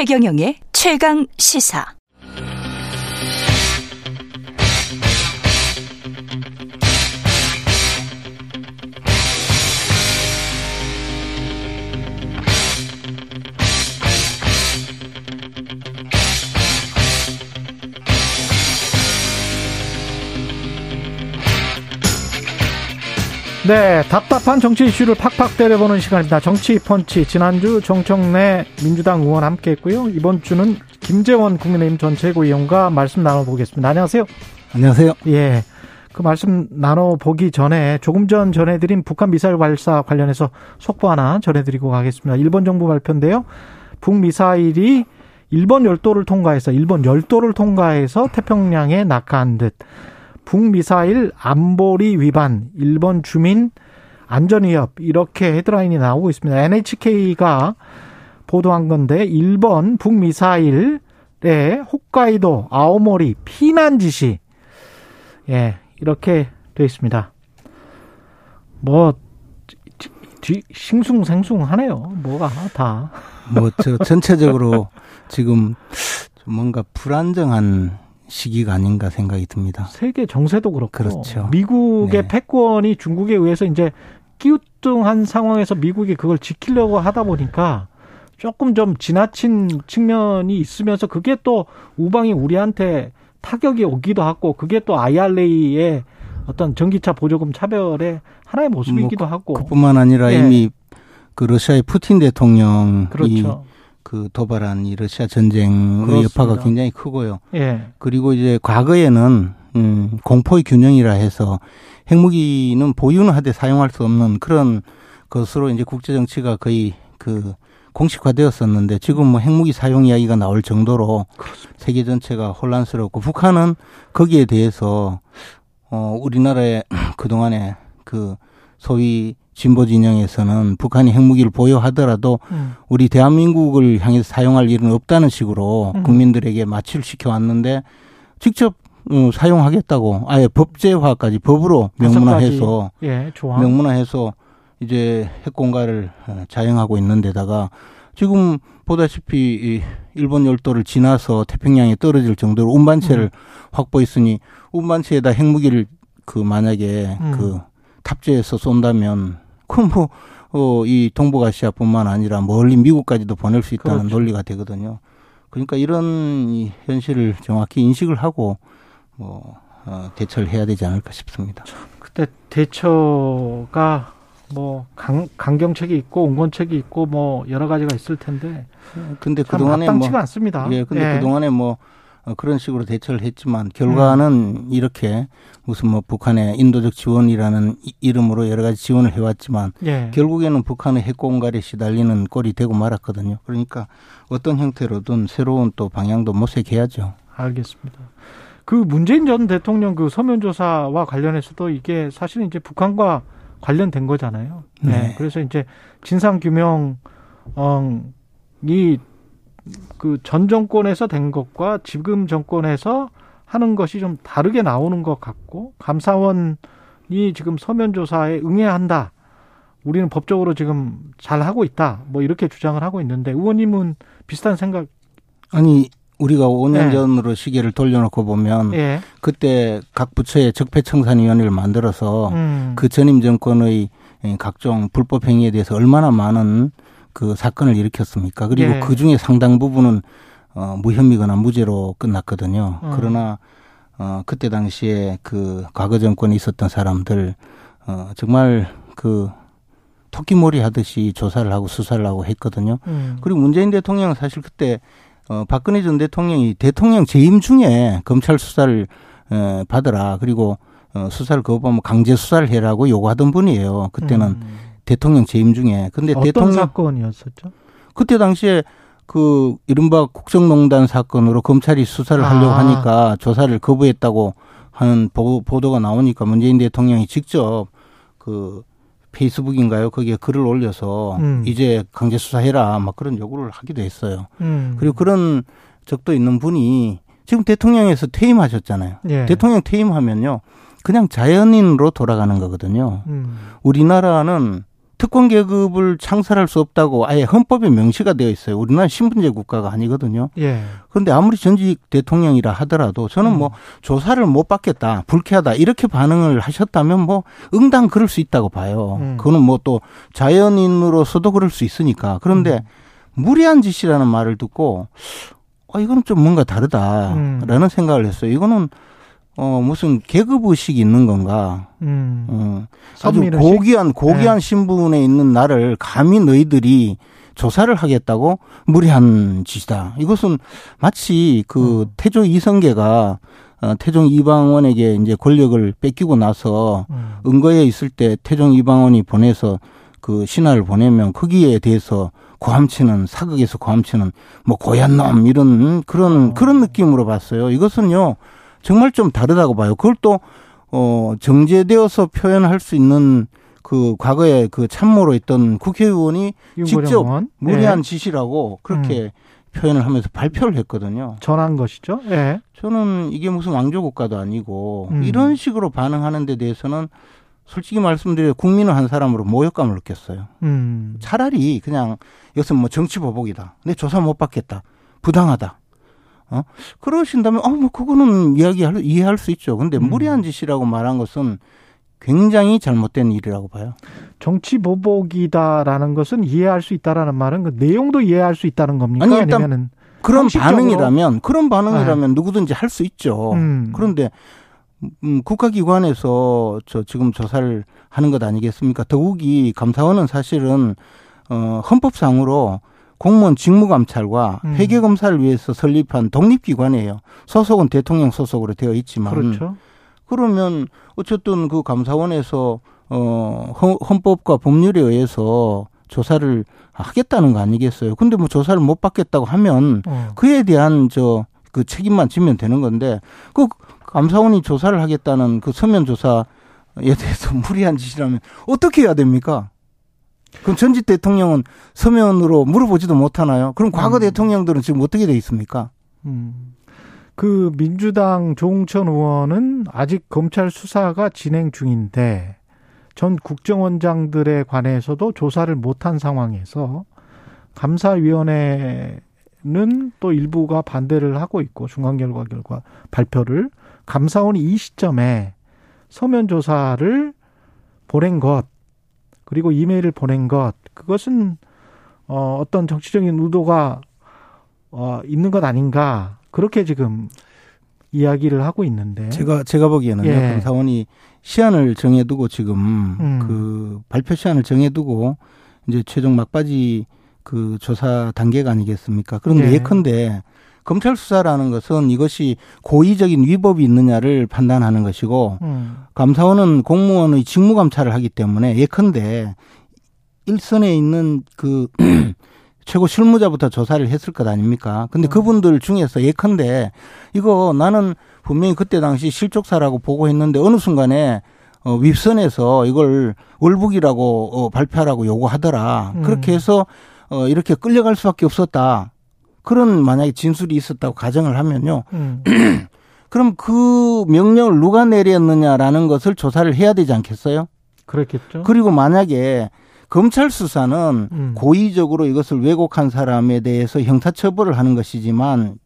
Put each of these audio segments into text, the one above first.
최경영의 최강 시사. 네, 답답한 정치 이슈를 팍팍 때려보는 시간입니다. 정치 펀치. 지난주 정청래 민주당 의원 함께 했고요. 이번 주는 김재원 국민의힘 전 최고위원과 말씀 나눠보겠습니다. 안녕하세요. 안녕하세요. 예. 그 말씀 나눠보기 전에 조금 전 전해드린 북한 미사일 발사 관련해서 속보 하나 전해드리고 가겠습니다. 일본 정부 발표인데요. 북 미사일이 일본 열도를 통과해서 일본 열도를 통과해서 태평양에 낙하한 듯 북미사일 안보리 위반, 일본 주민 안전 위협 이렇게 헤드라인이 나오고 있습니다. NHK가 보도한 건데 일본 북미사일의 홋카이도, 아오모리 피난 지시 예, 이렇게 돼 있습니다. 뭐 뒤, 싱숭생숭하네요. 뭐가 다. 뭐 저 전체적으로 지금 뭔가 불안정한 시기가 아닌가 생각이 듭니다. 세계 정세도 그렇고 그렇죠. 미국의 네. 패권이 중국에 의해서 이제 끼우뚱한 상황에서 미국이 그걸 지키려고 하다 보니까 조금 좀 지나친 측면이 있으면서 그게 또 우방이 우리한테 타격이 오기도 하고 그게 또 IRA의 어떤 전기차 보조금 차별의 하나의 모습이기도 뭐 하고 그뿐만 아니라 예. 이미 그 러시아의 푸틴 대통령이 그렇죠. 그 도발한 이 러시아 전쟁의 그렇습니다. 여파가 굉장히 크고요. 예. 그리고 이제 과거에는 음, 공포의 균형이라 해서 핵무기는 보유는 하되 사용할 수 없는 그런 것으로 이제 국제 정치가 거의 그 공식화되었었는데 지금 뭐 핵무기 사용 이야기가 나올 정도로 세계 전체가 혼란스럽고 북한은 거기에 대해서 어 우리나라의 그동안에 그 소위 진보 진영에서는 북한이 핵무기를 보유하더라도 음. 우리 대한민국을 향해서 사용할 일은 없다는 식으로 음. 국민들에게 마취를 시켜왔는데 직접 어, 사용하겠다고 아예 법제화까지 법으로 명문화해서 예. 명문화해서 이제 핵 공갈을 어, 자행하고 있는 데다가 지금 보다시피 이 일본 열도를 지나서 태평양에 떨어질 정도로 운반체를 음. 확보했으니 운반체에다 핵무기를 그 만약에 음. 그 탑재해서 쏜다면 그럼 뭐, 어, 이 동북아시아뿐만 아니라 멀리 미국까지도 보낼 수 있다는 그렇죠. 논리가 되거든요. 그러니까 이런 이 현실을 정확히 인식을 하고 뭐, 어, 대처를 해야 되지 않을까 싶습니다. 그때 대처가 뭐 강, 강경책이 있고 온건책이 있고 뭐 여러 가지가 있을 텐데 근데 참 그동안에 뭐, 않습니다. 예, 근데 예. 그동안에 뭐, 어, 그런 식으로 대처를 했지만 결과는 음. 이렇게 무슨 뭐 북한의 인도적 지원이라는 이- 이름으로 여러 가지 지원을 해왔지만 예. 결국에는 북한의 핵공갈에 시달리는 꼴이 되고 말았거든요. 그러니까 어떤 형태로든 새로운 또 방향도 모색해야죠. 알겠습니다. 그 문재인 전 대통령 그 서면 조사와 관련해서도 이게 사실은 이제 북한과 관련된 거잖아요. 네. 네. 그래서 이제 진상 규명 어이 그 전 정권에서 된 것과 지금 정권에서 하는 것이 좀 다르게 나오는 것 같고 감사원이 지금 서면 조사에 응해야 한다. 우리는 법적으로 지금 잘 하고 있다. 뭐 이렇게 주장을 하고 있는데 의원님은 비슷한 생각 아니 우리가 5년 네. 전으로 시계를 돌려놓고 보면 예. 그때 각 부처에 적폐청산위원회를 만들어서 음. 그 전임 정권의 예, 각종 불법 행위에 대해서 얼마나 많은 그 사건을 일으켰습니까? 그리고 예. 그 중에 상당 부분은 어, 무혐의거나 무죄로 끝났거든요. 음. 그러나 어, 그때 당시에 그 과거 정권에 있었던 사람들 어, 정말 그 토끼몰이 하듯이 조사를 하고 수사를 하고 했거든요. 음. 그리고 문재인 대통령은 사실 그때 어, 박근혜 전 대통령이 대통령 재임 중에 검찰 수사를 에, 받으라 그리고 어, 수사를 거부하면 강제 수사를 해라고 요구하던 분이에요. 그때는 음. 대통령 재임 중에. 근데 어떤 대통령 사건이었었죠? 그때 당시에 그 이른바 국정농단 사건으로 검찰이 수사를 하려고 아. 하니까 조사를 거부했다고 하는 보, 보도가 나오니까 문재인 대통령이 직접 그 페이스북인가요? 거기에 글을 올려서 음. 이제 강제 수사해라 막 그런 요구를 하기도 했어요. 음. 그리고 그런 적도 있는 분이 지금 대통령에서 퇴임하셨잖아요. 예. 대통령 퇴임하면요. 그냥 자연인으로 돌아가는 거거든요. 음. 우리나라는 특권 계급을 창설할 수 없다고 아예 헌법에 명시가 되어 있어요. 우리나라 신분제 국가가 아니거든요. 예. 그런데 아무리 전직 대통령이라 하더라도 저는 뭐 음. 조사를 못 받겠다, 불쾌하다 이렇게 반응을 하셨다면 뭐 응당 그럴 수 있다고 봐요. 음. 그거는 뭐 또 자연인으로서도 그럴 수 있으니까. 그런데 음. 무리한 짓이라는 말을 듣고 어 이거는 좀 뭔가 다르다라는 음. 생각을 했어요. 이거는 어 무슨 계급 의식이 있는 건가? 음. 어, 아주? 고귀한 고귀한 네. 신분에 있는 나를 감히 너희들이 조사를 하겠다고 무리한 짓이다. 이것은 마치 그 음. 태조 이성계가 어, 태종 이방원에게 이제 권력을 뺏기고 나서 음. 은거에 있을 때 태종 이방원이 보내서 그 신하를 보내면 거기에 대해서 고함치는 사극에서 고함치는 뭐 고얀 놈 이런 그런 어. 그런 느낌으로 봤어요. 이것은요 정말 좀 다르다고 봐요. 그걸 또 어, 정제되어서 표현할 수 있는 그 과거에 그 참모로 있던 국회의원이 직접 윤고령원. 무리한 예. 짓이라고 그렇게 표현을 하면서 발표를 했거든요. 전한 것이죠. 예. 저는 이게 무슨 왕조 국가도 아니고 음. 이런 식으로 반응하는 데 대해서는 솔직히 말씀드려 국민은 한 사람으로 모욕감을 느꼈어요. 음. 차라리 그냥 이것은 뭐 정치 보복이다. 내 조사 못 받겠다. 부당하다. 어? 그러신다면, 어, 뭐, 그거는 이야기할, 이해할 수 있죠. 근데 음. 무리한 짓이라고 말한 것은 굉장히 잘못된 일이라고 봐요. 정치 보복이다라는 것은 이해할 수 있다라는 말은 그 내용도 이해할 수 있다는 겁니까? 아니, 일단 아니면은 그런 형식적으로? 반응이라면, 그런 반응이라면 누구든지 할 수 있죠. 음. 그런데, 음, 국가기관에서 저 지금 조사를 하는 것 아니겠습니까? 더욱이 감사원은 사실은, 어, 헌법상으로 공무원 직무감찰과 음. 회계검사를 위해서 설립한 독립기관이에요. 소속은 대통령 소속으로 되어 있지만. 그렇죠. 그러면 어쨌든 그 감사원에서 어 헌- 헌법과 법률에 의해서 조사를 하겠다는 거 아니겠어요? 근데 뭐 조사를 못 받겠다고 하면 어. 그에 대한 저 그 책임만 지면 되는 건데 그 감사원이 조사를 하겠다는 그 서면 조사에 대해서 무리한 짓이라면 어떻게 해야 됩니까? 그럼 전직 대통령은 서면으로 물어보지도 못하나요? 그럼 과거 음. 대통령들은 지금 어떻게 돼 있습니까? 음. 그 민주당 조홍천 의원은 아직 검찰 수사가 진행 중인데 전 국정원장들에 관해서도 조사를 못한 상황에서 감사위원회는 또 일부가 반대를 하고 있고 중간 결과 결과 발표를 감사원이 이 시점에 서면 조사를 보낸 것 그리고 이메일을 보낸 것 그것은 어 어떤 정치적인 의도가 어 있는 것 아닌가 그렇게 지금 이야기를 하고 있는데 제가 제가 보기에는 예. 감사원이 시한을 정해두고 지금 음. 그 발표 시한을 정해두고 이제 최종 막바지 그 조사 단계가 아니겠습니까? 그런데 예. 예. 컨대 검찰 수사라는 것은 이것이 고의적인 위법이 있느냐를 판단하는 것이고 음. 감사원은 공무원의 직무 감찰을 하기 때문에 예컨대 일선에 있는 그 최고 실무자부터 조사를 했을 것 아닙니까? 근데 음. 그분들 중에서 예컨대 이거 나는 분명히 그때 당시 실족사라고 보고했는데 어느 순간에 어, 윗선에서 이걸 월북이라고 어, 발표하라고 요구하더라. 음. 그렇게 해서 어, 이렇게 끌려갈 수밖에 없었다. 그런 만약에 진술이 있었다고 가정을 하면요. 음. 그럼 그 명령을 누가 내렸느냐라는 것을 조사를 해야 되지 않겠어요? 그렇겠죠. 그리고 만약에 검찰 수사는 음. 고의적으로 이것을 왜곡한 사람에 대해서 형사처벌을 하는 것이지만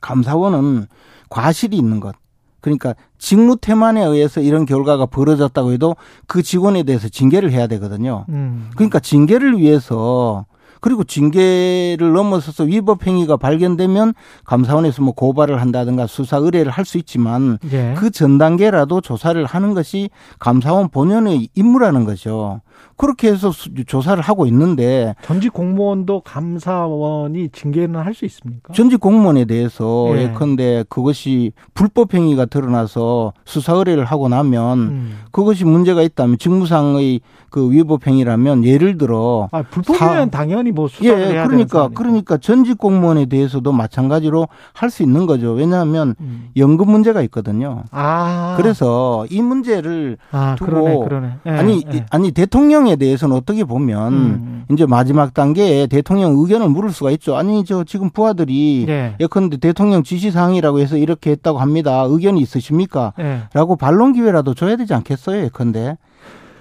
감사원은 과실이 있는 것. 그러니까 직무 태만에 의해서 이런 결과가 벌어졌다고 해도 그 직원에 대해서 징계를 해야 되거든요. 음. 그러니까 징계를 위해서 그리고 징계를 넘어서서 위법 행위가 발견되면 감사원에서 뭐 고발을 한다든가 수사 의뢰를 할 수 있지만 예. 그전 단계라도 조사를 하는 것이 감사원 본연의 임무라는 거죠. 그렇게 해서 수- 조사를 하고 있는데 전직 공무원도 감사원이 징계는 할 수 있습니까? 전직 공무원에 대해서 예. 예컨대 그것이 불법 행위가 드러나서 수사 의뢰를 하고 나면 음. 그것이 문제가 있다면 직무상의 그 위법 행위라면 예를 들어 아, 불법이면 사- 당연히 뭐 수사를 예, 해야 그러니까 그러니까 전직 공무원에 대해서도 마찬가지로 할 수 있는 거죠. 왜냐하면 음. 연금 문제가 있거든요. 아. 그래서 이 문제를 아, 두고 그러네, 그러네. 예, 아니 예. 아니 대통령 에 대해서는 어떻게 보면 음. 이제 마지막 단계에 대통령 의견을 물을 수가 있죠. 아니 저 지금 부하들이 예. 예컨대 대통령 지시 사항이라고 해서 이렇게 했다고 합니다. 의견이 있으십니까? 예. 라고 반론 기회라도 줘야 되지 않겠어요? 예컨대.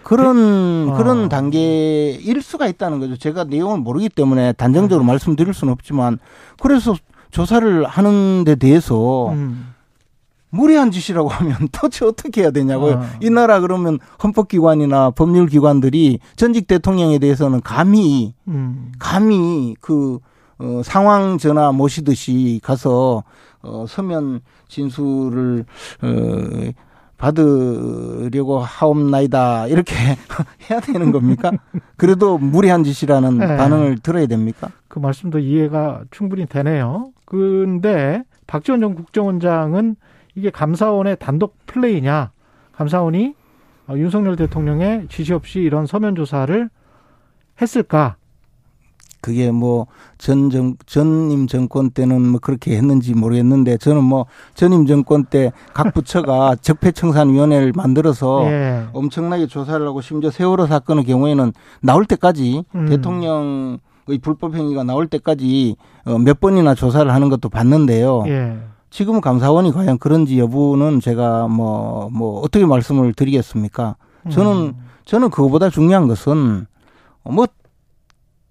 그런 어. 그런 단계일 수가 있다는 거죠. 제가 내용을 모르기 때문에 단정적으로 네. 말씀드릴 수는 없지만 그래서 조사를 하는 데 대해서 음. 무리한 짓이라고 하면 도대체 어떻게 해야 되냐고요. 어. 이 나라 그러면 헌법기관이나 법률기관들이 전직 대통령에 대해서는 감히 음. 감히 그 어, 상황 전화 모시듯이 가서 어, 서면 진술을 어, 받으려고 하옵나이다 이렇게 해야 되는 겁니까? 그래도 무리한 짓이라는 네. 반응을 들어야 됩니까? 그 말씀도 이해가 충분히 되네요. 근데 박지원 전 국정원장은 이게 감사원의 단독 플레이냐? 감사원이 어, 윤석열 대통령의 지시 없이 이런 서면 조사를 했을까? 그게 뭐 전 정 전임 정권 때는 뭐 그렇게 했는지 모르겠는데 저는 뭐 전임 정권 때 각 부처가 적폐청산위원회를 만들어서 예. 엄청나게 조사를 하고 심지어 세월호 사건의 경우에는 나올 때까지 음. 대통령의 불법 행위가 나올 때까지 어, 몇 번이나 조사를 하는 것도 봤는데요. 예. 지금 감사원이 과연 그런지 여부는 제가 뭐 뭐 어떻게 말씀을 드리겠습니까? 저는 음. 저는 그거보다 중요한 것은 뭐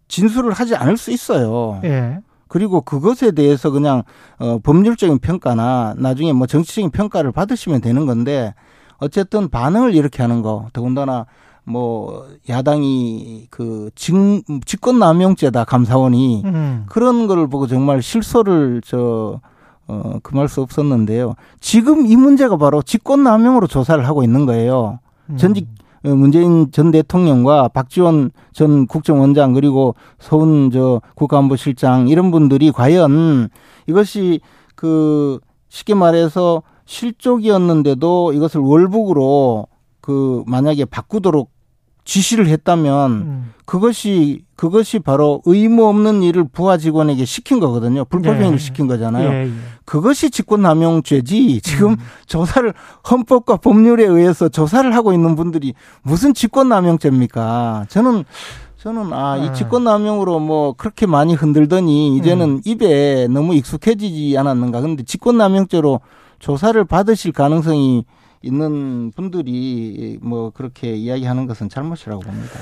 진술을 하지 않을 수 있어요. 예. 그리고 그것에 대해서 그냥 어 법률적인 평가나 나중에 뭐 정치적인 평가를 받으시면 되는 건데 어쨌든 반응을 이렇게 하는 거 더군다나 뭐 야당이 그 직, 직권남용죄다 감사원이 음. 그런 걸 보고 정말 실소를 저 어, 금할 수 없었는데요. 지금 이 문제가 바로 직권남용으로 조사를 하고 있는 거예요. 음. 전직 어, 문재인 전 대통령과 박지원 전 국정원장 그리고 서훈 저 국가안보실장 이런 분들이 과연 이것이 그 쉽게 말해서 실족이었는데도 이것을 월북으로 그 만약에 바꾸도록 지시를 했다면 음. 그것이 그것이 바로 의무 없는 일을 부하 직원에게 시킨 거거든요. 불법 행위를 네. 시킨 거잖아요. 예, 예. 그것이 직권남용죄지. 지금 음. 조사를 헌법과 법률에 의해서 조사를 하고 있는 분들이 무슨 직권남용죄입니까? 저는 저는 아, 네. 이 직권남용으로 뭐 그렇게 많이 흔들더니 이제는 음. 입에 너무 익숙해지지 않았는가. 근데 직권남용죄로 조사를 받으실 가능성이 있는 분들이 뭐 그렇게 이야기하는 것은 잘못이라고 봅니다.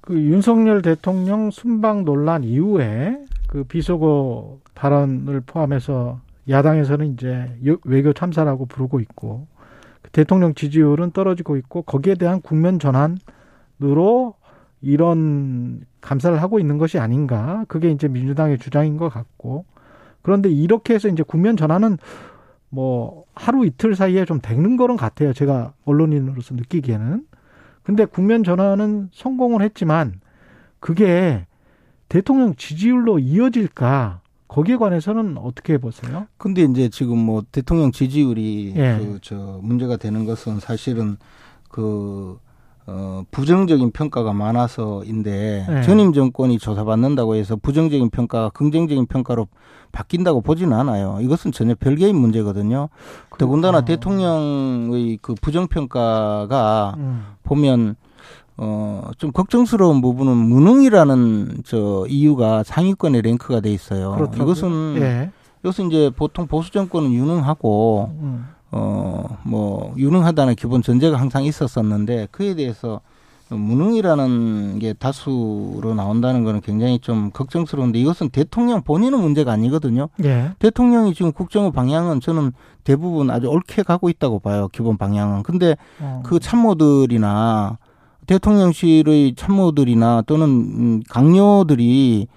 그 윤석열 대통령 순방 논란 이후에 그 비속어 발언을 포함해서 야당에서는 이제 여- 외교 참사라고 부르고 있고 그 대통령 지지율은 떨어지고 있고 거기에 대한 국면 전환으로 이런 감사를 하고 있는 것이 아닌가 그게 이제 민주당의 주장인 것 같고 그런데 이렇게 해서 이제 국면 전환은 뭐 하루 이틀 사이에 좀 되는 거는 같아요 제가 언론인으로서 느끼기에는 근데 국면 전환은 성공을 했지만 그게 대통령 지지율로 이어질까? 거기에 관해서는 어떻게 보세요? 근데 이제 지금 뭐 대통령 지지율이 예. 그저 문제가 되는 것은 사실은 그 어, 부정적인 평가가 많아서인데 예. 전임 정권이 조사받는다고 해서 부정적인 평가가 긍정적인 평가로 바뀐다고 보지는 않아요. 이것은 전혀 별개의 문제거든요. 더군다나 어. 대통령의 그 부정평가가 음. 보면 어, 좀 걱정스러운 부분은 무능이라는 저 이유가 상위권에 랭크가 돼 있어요. 그렇다고요? 이것은 예. 이것은 이제 보통 보수 정권은 유능하고 음. 어 뭐 유능하다는 기본 전제가 항상 있었었는데 그에 대해서 무능이라는 게 다수로 나온다는 거는 굉장히 좀 걱정스러운데 이것은 대통령 본인의 문제가 아니거든요. 예. 대통령이 지금 국정의 방향은 저는 대부분 아주 옳게 가고 있다고 봐요. 기본 방향은. 근데 어. 그 참모들이나 대통령실의 참모들이나 또는 음, 강요들이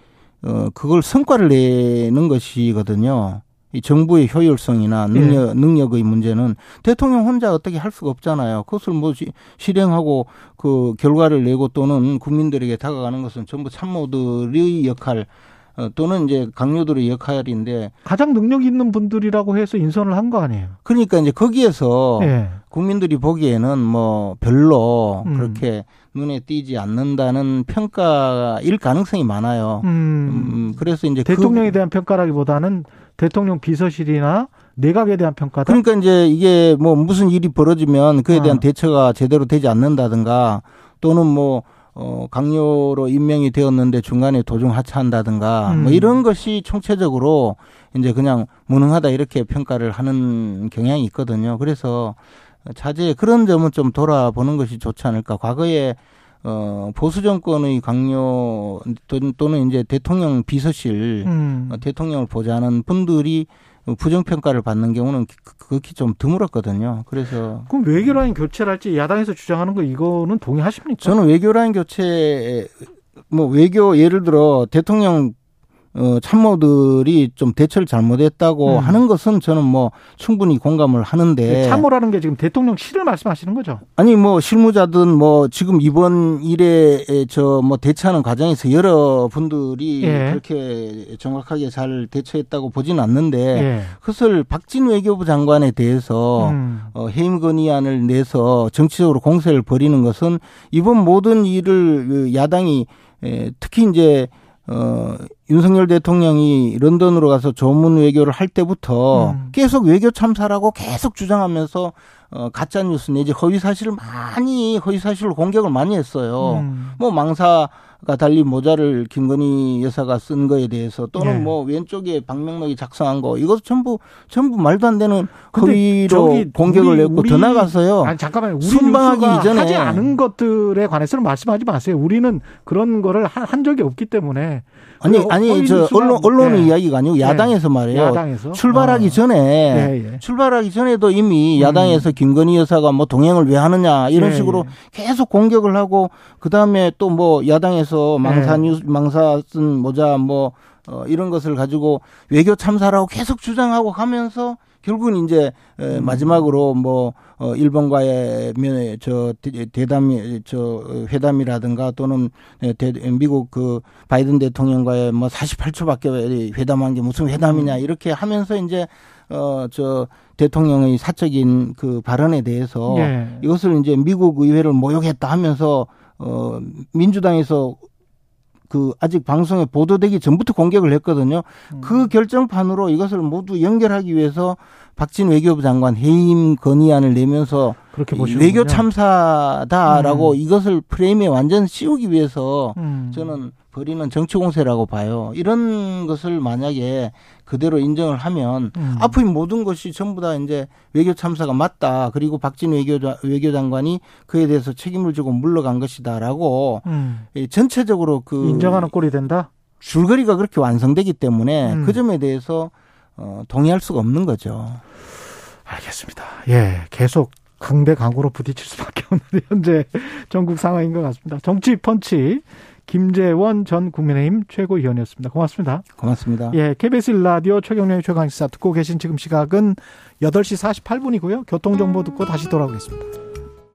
어 그걸 성과를 내는 것이거든요. 이 정부의 효율성이나 능력 능력의 문제는 대통령 혼자 어떻게 할 수가 없잖아요. 그것을 뭐 시- 실행하고 그 결과를 내고 또는 국민들에게 다가가는 것은 전부 참모들의 역할 어, 또는 이제 강요들의 역할인데 가장 능력 있는 분들이라고 해서 인선을 한 거 아니에요? 그러니까 이제 거기에서 예. 국민들이 보기에는 뭐 별로 음. 그렇게 눈에 띄지 않는다는 평가일 가능성이 많아요. 음. 음, 그래서 이제 대통령에 그, 대한 평가라기보다는 대통령 비서실이나 내각에 대한 평가다. 그러니까 이제 이게 뭐 무슨 일이 벌어지면 그에 대한 어. 대처가 제대로 되지 않는다든가 또는 뭐 어, 강요로 임명이 되었는데 중간에 도중 하차한다든가 음. 뭐 이런 것이 총체적으로 이제 그냥 무능하다 이렇게 평가를 하는 경향이 있거든요. 그래서 자제 그런 점은 좀 돌아보는 것이 좋지 않을까. 과거에 어 보수 정권의 강요 또는 이제 대통령 비서실 음. 어, 대통령을 보좌하는 분들이 부정평가를 받는 경우는 극히 좀 드물었거든요. 그래서. 그럼 외교라인 교체를 할지 야당에서 주장하는 거 이거는 동의하십니까? 저는 외교라인 교체, 뭐 외교 예를 들어 대통령 어, 참모들이 좀 대처를 잘못했다고 음. 하는 것은 저는 뭐 충분히 공감을 하는데 네, 참모라는 게 지금 대통령실을 말씀하시는 거죠? 아니 뭐 실무자든 뭐 지금 이번 일에 저 뭐 대처하는 과정에서 여러 분들이 예. 그렇게 정확하게 잘 대처했다고 보지는 않는데 예. 그것을 박진 외교부 장관에 대해서 음. 어, 해임 건의안을 내서 정치적으로 공세를 벌이는 것은 이번 모든 일을 그 야당이 에, 특히 이제 어, 윤석열 대통령이 런던으로 가서 조문 외교를 할 때부터 음. 계속 외교 참사라고 계속 주장하면서 어, 가짜 뉴스 내지 허위 사실을 많이 허위 사실로 공격을 많이 했어요. 음. 뭐 망사 가 달린 모자를 김건희 여사가 쓴 거에 대해서 또는 네. 뭐 왼쪽에 박명록이 작성한 거 이것 전부 전부 말도 안 되는 허위로 공격을 우리, 했고 우리, 더 나가서요. 아니 잠깐만요. 우리 순방하기 이전에 하지 않은 것들에 관해서는 말씀하지 마세요. 우리는 그런 거를 한, 한 적이 없기 때문에 아니 아니 저 언론 언론의 네. 이야기가 아니고 네. 야당에서 말이에요. 야당에서? 출발하기 어. 전에 네, 예. 출발하기 전에도 이미 음. 야당에서 김건희 여사가 뭐 동행을 왜 하느냐 이런 네, 식으로 예. 계속 공격을 하고 그 다음에 또 뭐 야당에서 망사 뉴스 망사 쓴 모자 뭐 어, 이런 것을 가지고 외교 참사라고 계속 주장하고 가면서 결국은 이제 음. 마지막으로 뭐 어, 일본과의 면, 저 대담 저 회담이라든가 또는 대, 미국 그 바이든 대통령과의 뭐 48초밖에 회담한 게 무슨 회담이냐 음. 이렇게 하면서 이제 어 저 대통령의 사적인 그 발언에 대해서 네. 이것을 이제 미국 의회를 모욕했다 하면서 어 민주당에서 그 아직 방송에 보도되기 전부터 공격을 했거든요. 음. 그 결정판으로 이것을 모두 연결하기 위해서 박진 외교부 장관 해임 건의안을 내면서 그렇게 외교 참사다라고 음. 이것을 프레임에 완전 씌우기 위해서 음. 저는 벌이는 정치 공세라고 봐요. 이런 것을 만약에 그대로 인정을 하면 음. 앞으로 모든 것이 전부 다 이제 외교 참사가 맞다. 그리고 박진 외교 외교장관이 그에 대해서 책임을 지고 물러간 것이다라고 음. 전체적으로 그 인정하는 꼴이 된다. 줄거리가 그렇게 완성되기 때문에 음. 그 점에 대해서 어, 동의할 수가 없는 거죠. 알겠습니다. 예, 계속 강대 강으로 부딪힐 수밖에 없는 현재 전국 상황인 것 같습니다. 정치 펀치 김재원 전 국민의힘 최고위원이었습니다. 고맙습니다. 고맙습니다. 예, KBS 라디오 최경련의 최강시사 듣고 계신 지금 시각은 8시 48분이고요. 교통정보 듣고 다시 돌아오겠습니다.